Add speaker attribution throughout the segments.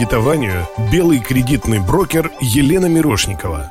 Speaker 1: кредитованию, белый кредитный брокер Елена Мирошникова.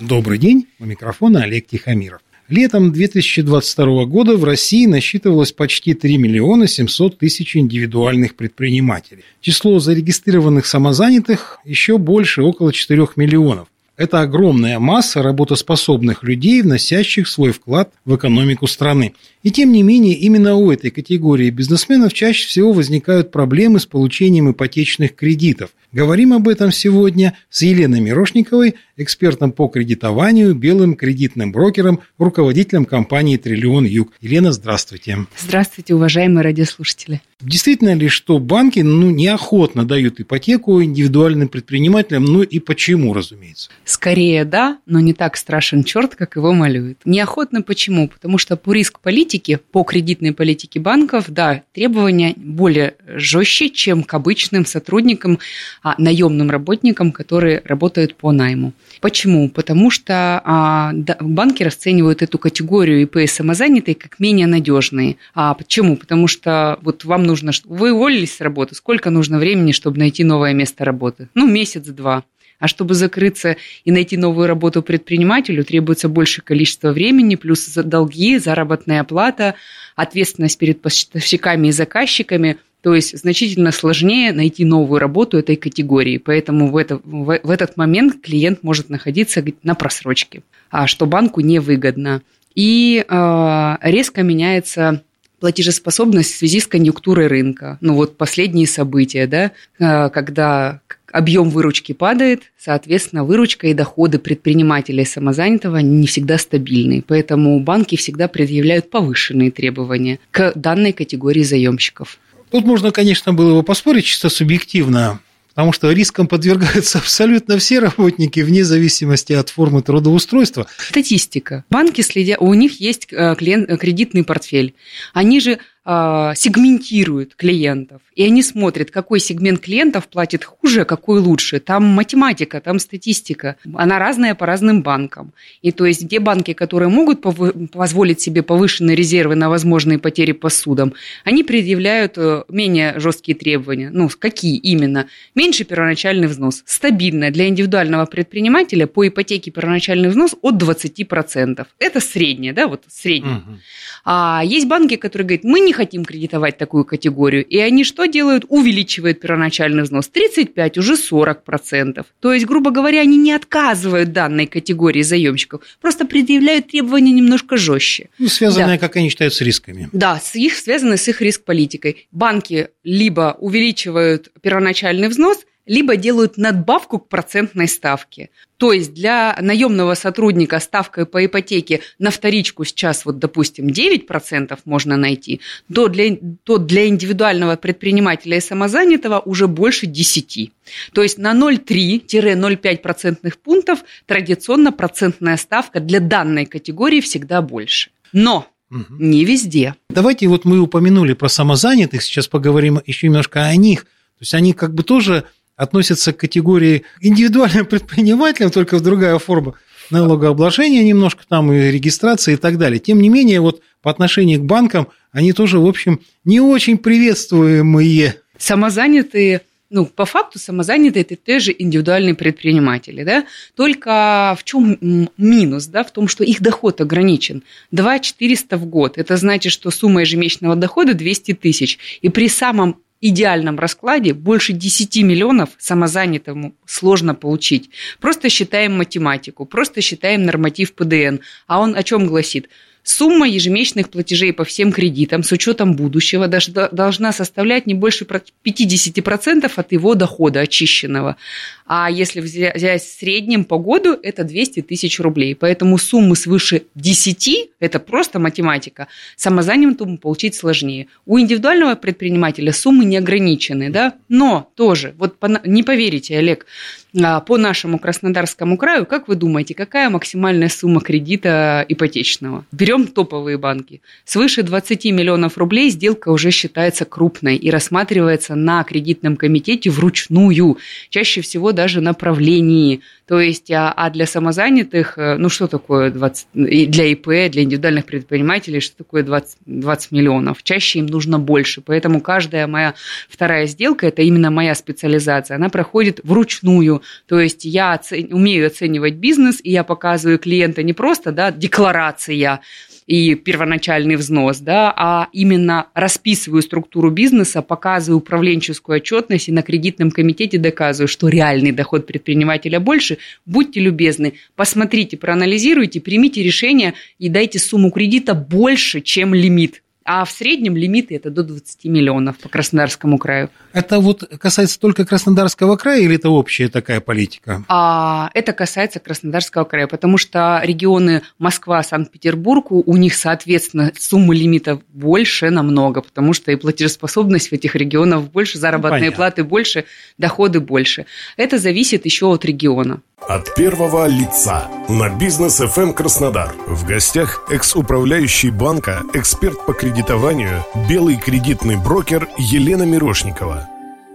Speaker 2: Добрый день, у микрофона Олег Тихомиров. Летом 2022 года в России насчитывалось почти 3 миллиона 700 тысяч индивидуальных предпринимателей. Число зарегистрированных самозанятых еще больше, около 4 миллионов. Это огромная масса работоспособных людей, вносящих свой вклад в экономику страны. И тем не менее, именно у этой категории бизнесменов чаще всего возникают проблемы с получением ипотечных кредитов. Говорим об этом сегодня с Еленой Мирошниковой, экспертом по кредитованию, белым кредитным брокером, руководителем компании «Триллион Юг». Елена, здравствуйте.
Speaker 3: Здравствуйте, уважаемые радиослушатели.
Speaker 2: Действительно ли, что банки ну, неохотно дают ипотеку индивидуальным предпринимателям, ну и почему, разумеется?
Speaker 3: Скорее да, но не так страшен черт, как его малюют. Неохотно почему? Потому что по риск политики, по кредитной политике банков, да, требования более жестче, чем к обычным сотрудникам, а наемным работникам, которые работают по найму. Почему? Потому что а, да, банки расценивают эту категорию ИП самозанятые как менее надежные. А почему? Потому что вот вам нужно, вы уволились с работы, сколько нужно времени, чтобы найти новое место работы? Ну, месяц-два. А чтобы закрыться и найти новую работу предпринимателю, требуется большее количество времени, плюс долги, заработная плата, ответственность перед поставщиками и заказчиками – то есть значительно сложнее найти новую работу этой категории. Поэтому в, это, в, в этот момент клиент может находиться на просрочке, а что банку невыгодно. И э, резко меняется платежеспособность в связи с конъюнктурой рынка. Ну вот последние события, да, э, когда объем выручки падает, соответственно, выручка и доходы предпринимателя и самозанятого не всегда стабильны. Поэтому банки всегда предъявляют повышенные требования к данной категории заемщиков.
Speaker 2: Тут можно, конечно, было бы поспорить чисто субъективно, потому что рискам подвергаются абсолютно все работники, вне зависимости от формы трудоустройства.
Speaker 3: Статистика. Банки следят, у них есть э, клиент, кредитный портфель. Они же а, сегментируют клиентов, и они смотрят, какой сегмент клиентов платит хуже, а какой лучше. Там математика, там статистика. Она разная по разным банкам. И то есть, где банки, которые могут позволить себе повышенные резервы на возможные потери по судам, они предъявляют э, менее жесткие требования. Ну, какие именно? Меньше первоначальный взнос. Стабильно для индивидуального предпринимателя по ипотеке первоначальный взнос от 20%. Это среднее, да, вот среднее. Угу. А есть банки, которые говорят, мы не не хотим кредитовать такую категорию. И они что делают? Увеличивают первоначальный взнос. 35, уже 40%. То есть, грубо говоря, они не отказывают данной категории заемщиков, просто предъявляют требования немножко жестче.
Speaker 2: Ну, связанные, да. как они считают, с рисками.
Speaker 3: Да, с их, связаны с их риск-политикой. Банки либо увеличивают первоначальный взнос, либо делают надбавку к процентной ставке. То есть для наемного сотрудника ставка по ипотеке на вторичку сейчас, вот, допустим, 9% можно найти, то для, то для индивидуального предпринимателя и самозанятого уже больше 10. То есть на 0,3-0,5% пунктов традиционно процентная ставка для данной категории всегда больше. Но не везде.
Speaker 2: Давайте вот мы упомянули про самозанятых, сейчас поговорим еще немножко о них. То есть они как бы тоже относятся к категории индивидуальным предпринимателям, только другая форма налогообложения немножко там и регистрации и так далее. Тем не менее, вот по отношению к банкам они тоже, в общем, не очень приветствуемые.
Speaker 3: Самозанятые ну, по факту самозанятые это те же индивидуальные предприниматели, да, только в чем минус, да, в том, что их доход ограничен. 2 400 в год, это значит, что сумма ежемесячного дохода 200 тысяч, и при самом идеальном раскладе больше 10 миллионов самозанятому сложно получить. Просто считаем математику, просто считаем норматив ПДН. А он о чем гласит? Сумма ежемесячных платежей по всем кредитам с учетом будущего должна составлять не больше 50% от его дохода очищенного. А если взять в среднем по году, это 200 тысяч рублей. Поэтому суммы свыше 10, это просто математика, самозанятому получить сложнее. У индивидуального предпринимателя суммы не ограничены, да, но тоже, вот не поверите, Олег, по нашему Краснодарскому краю, как вы думаете, какая максимальная сумма кредита ипотечного? Берем топовые банки. Свыше 20 миллионов рублей сделка уже считается крупной и рассматривается на кредитном комитете вручную, чаще всего даже направлении. То есть, а, а для самозанятых, э, ну что такое 20, для ИП, для индивидуальных предпринимателей, что такое 20, 20 миллионов? Чаще им нужно больше. Поэтому каждая моя вторая сделка, это именно моя специализация, она проходит вручную. То есть я оцен... умею оценивать бизнес, и я показываю клиента не просто да, декларация, и первоначальный взнос, да, а именно расписываю структуру бизнеса, показываю управленческую отчетность и на кредитном комитете доказываю, что реальный доход предпринимателя больше. Будьте любезны, посмотрите, проанализируйте, примите решение и дайте сумму кредита больше, чем лимит. А в среднем лимиты это до 20 миллионов по Краснодарскому краю.
Speaker 2: Это вот касается только Краснодарского края или это общая такая политика?
Speaker 3: А, это касается Краснодарского края, потому что регионы Москва, Санкт-Петербург, у них, соответственно, суммы лимитов больше намного, потому что и платежеспособность в этих регионах больше, заработные ну, платы больше, доходы больше. Это зависит еще от региона.
Speaker 1: От первого лица на бизнес FM Краснодар. В гостях экс-управляющий банка, эксперт по кредитованию, белый кредитный брокер Елена Мирошникова.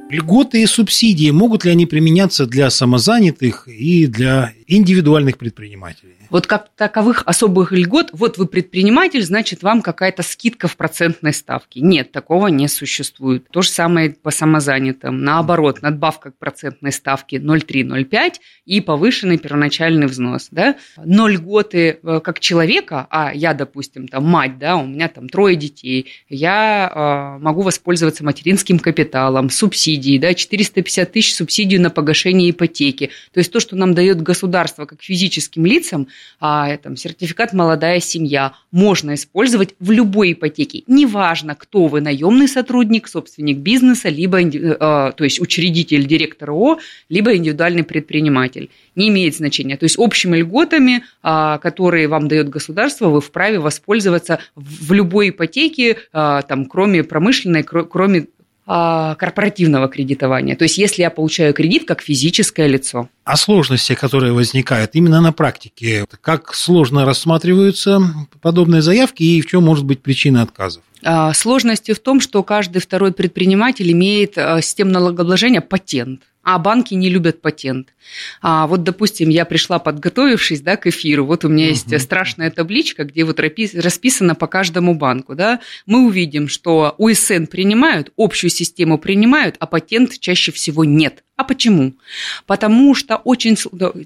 Speaker 2: Льготы и субсидии могут ли они применяться для самозанятых и для индивидуальных предпринимателей?
Speaker 3: Вот как таковых особых льгот, вот вы предприниматель, значит, вам какая-то скидка в процентной ставке. Нет, такого не существует. То же самое по самозанятым. Наоборот, надбавка к процентной ставке 0,3-0,5 и повышенный первоначальный взнос. Да? Но льготы э, как человека, а я, допустим, там мать, да, у меня там трое детей, я э, могу воспользоваться материнским капиталом, субсидии, да, 450 тысяч субсидию на погашение ипотеки. То есть то, что нам дает государство как физическим лицам, а, там, сертификат «Молодая семья» можно использовать в любой ипотеке. Неважно, кто вы, наемный сотрудник, собственник бизнеса, либо, э, то есть учредитель, директор ООО, либо индивидуальный предприниматель. Не имеет значения. То есть общими льготами, а, которые вам дает государство, вы вправе воспользоваться в любой ипотеке, а, там, кроме промышленной, кроме а, корпоративного кредитования. То есть, если я получаю кредит как физическое лицо.
Speaker 2: А сложности, которые возникают именно на практике, как сложно рассматриваются подобные заявки и в чем может быть причина отказов?
Speaker 3: А, сложности в том, что каждый второй предприниматель имеет а, систему налогообложения патент а банки не любят патент. А вот, допустим, я пришла, подготовившись да, к эфиру, вот у меня угу. есть страшная табличка, где вот расписано по каждому банку. Да, мы увидим, что УСН принимают, общую систему принимают, а патент чаще всего нет. А почему? Потому что очень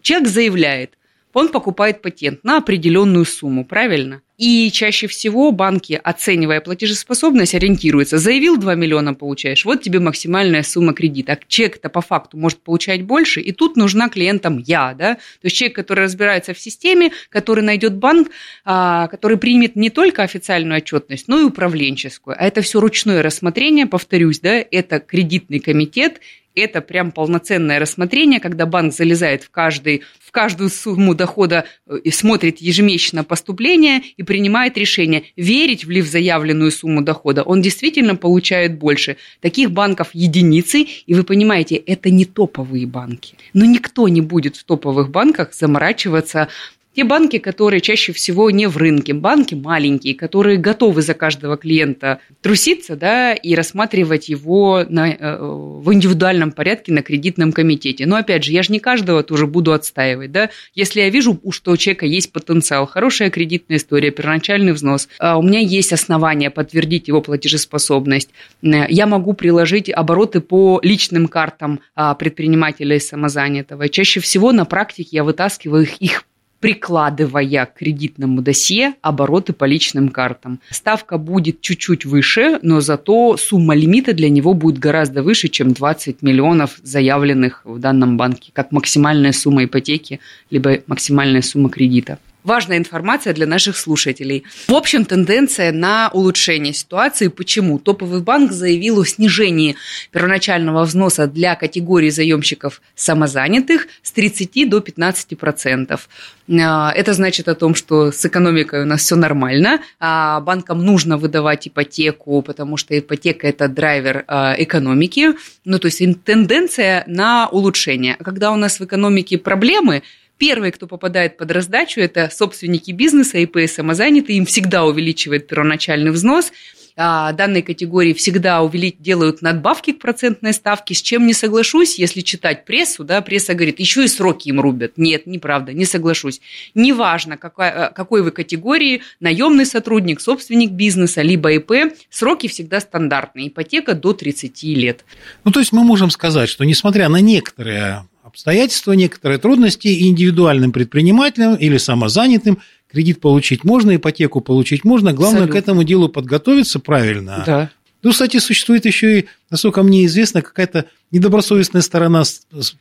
Speaker 3: человек заявляет, он покупает патент на определенную сумму, правильно? И чаще всего банки, оценивая платежеспособность, ориентируются. Заявил 2 миллиона получаешь, вот тебе максимальная сумма кредита. А человек-то по факту может получать больше, и тут нужна клиентам я. Да? То есть человек, который разбирается в системе, который найдет банк, а, который примет не только официальную отчетность, но и управленческую. А это все ручное рассмотрение, повторюсь, да, это кредитный комитет, это прям полноценное рассмотрение, когда банк залезает в, каждый, в каждую сумму дохода э, и смотрит ежемесячно поступление и принимает решение, верить ли в заявленную сумму дохода. Он действительно получает больше. Таких банков единицы, и вы понимаете, это не топовые банки. Но никто не будет в топовых банках заморачиваться те банки, которые чаще всего не в рынке, банки маленькие, которые готовы за каждого клиента труситься да, и рассматривать его на, э, в индивидуальном порядке на кредитном комитете. Но опять же, я же не каждого тоже буду отстаивать. Да? Если я вижу, что у человека есть потенциал, хорошая кредитная история, первоначальный взнос, а у меня есть основания подтвердить его платежеспособность, э, я могу приложить обороты по личным картам а, предпринимателя и самозанятого. чаще всего на практике я вытаскиваю их, их прикладывая к кредитному досье обороты по личным картам. Ставка будет чуть-чуть выше, но зато сумма лимита для него будет гораздо выше, чем 20 миллионов заявленных в данном банке, как максимальная сумма ипотеки, либо максимальная сумма кредита. Важная информация для наших слушателей. В общем, тенденция на улучшение ситуации. Почему? Топовый банк заявил о снижении первоначального взноса для категории заемщиков самозанятых с 30 до 15 процентов. А, это значит о том, что с экономикой у нас все нормально, а банкам нужно выдавать ипотеку, потому что ипотека – это драйвер а, экономики. Ну, то есть тенденция на улучшение. Когда у нас в экономике проблемы, Первые, кто попадает под раздачу, это собственники бизнеса, ИП самозанятые. Им всегда увеличивает первоначальный взнос. А, данной категории всегда увелич... делают надбавки к процентной ставке, с чем не соглашусь, если читать прессу, да, пресса говорит, еще и сроки им рубят. Нет, неправда, не соглашусь. Неважно, какой, э, какой вы категории, наемный сотрудник, собственник бизнеса, либо ИП, сроки всегда стандартные, ипотека до 30 лет.
Speaker 2: Ну, то есть мы можем сказать, что несмотря на некоторые обстоятельства, некоторые трудности индивидуальным предпринимателям или самозанятым кредит получить можно, ипотеку получить можно, главное Абсолютно. к этому делу подготовиться правильно.
Speaker 3: Да.
Speaker 2: Ну, кстати, существует еще и, насколько мне известно, какая-то недобросовестная сторона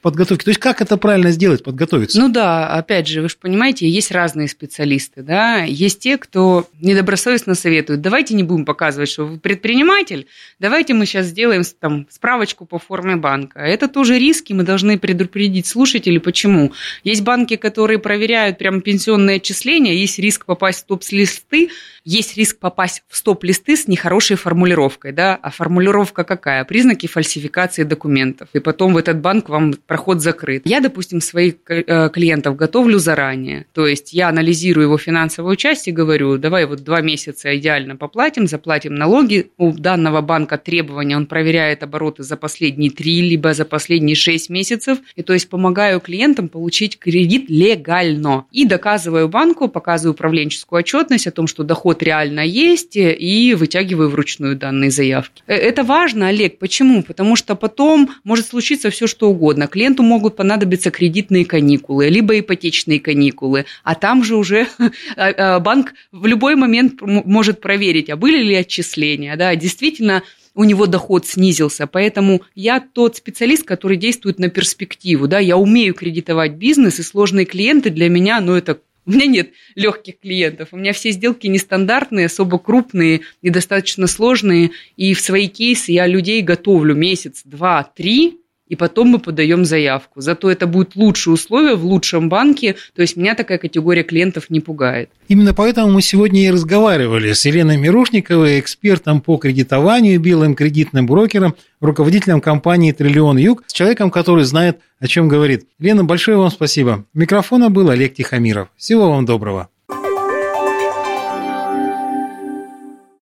Speaker 2: подготовки. То есть, как это правильно сделать, подготовиться?
Speaker 3: Ну да, опять же, вы же понимаете, есть разные специалисты, да, есть те, кто недобросовестно советует, давайте не будем показывать, что вы предприниматель, давайте мы сейчас сделаем там справочку по форме банка. Это тоже риски, мы должны предупредить слушателей, почему. Есть банки, которые проверяют прям пенсионные отчисления, есть риск попасть в топ-листы, есть риск попасть в стоп-листы с нехорошей формулировкой, да, а формулировка какая? Признаки фальсификации документов документов, и потом в этот банк вам проход закрыт. Я, допустим, своих э, клиентов готовлю заранее, то есть я анализирую его финансовую часть и говорю, давай вот два месяца идеально поплатим, заплатим налоги. У данного банка требования, он проверяет обороты за последние три, либо за последние шесть месяцев, и то есть помогаю клиентам получить кредит легально. И доказываю банку, показываю управленческую отчетность о том, что доход реально есть, и вытягиваю вручную данные заявки. Э, это важно, Олег, почему? Потому что потом может случиться все, что угодно. Клиенту могут понадобиться кредитные каникулы, либо ипотечные каникулы, а там же уже а, а, банк в любой момент может проверить, а были ли отчисления, да, действительно у него доход снизился. Поэтому я тот специалист, который действует на перспективу. Да? Я умею кредитовать бизнес, и сложные клиенты для меня, ну, это у меня нет легких клиентов. У меня все сделки нестандартные, особо крупные и достаточно сложные. И в свои кейсы я людей готовлю месяц, два, три, и потом мы подаем заявку. Зато это будет лучшие условия в лучшем банке, то есть меня такая категория клиентов не пугает.
Speaker 2: Именно поэтому мы сегодня и разговаривали с Еленой Мирошниковой, экспертом по кредитованию, белым кредитным брокером, руководителем компании «Триллион Юг», с человеком, который знает, о чем говорит. Лена, большое вам спасибо. Микрофона был Олег Тихомиров. Всего вам доброго.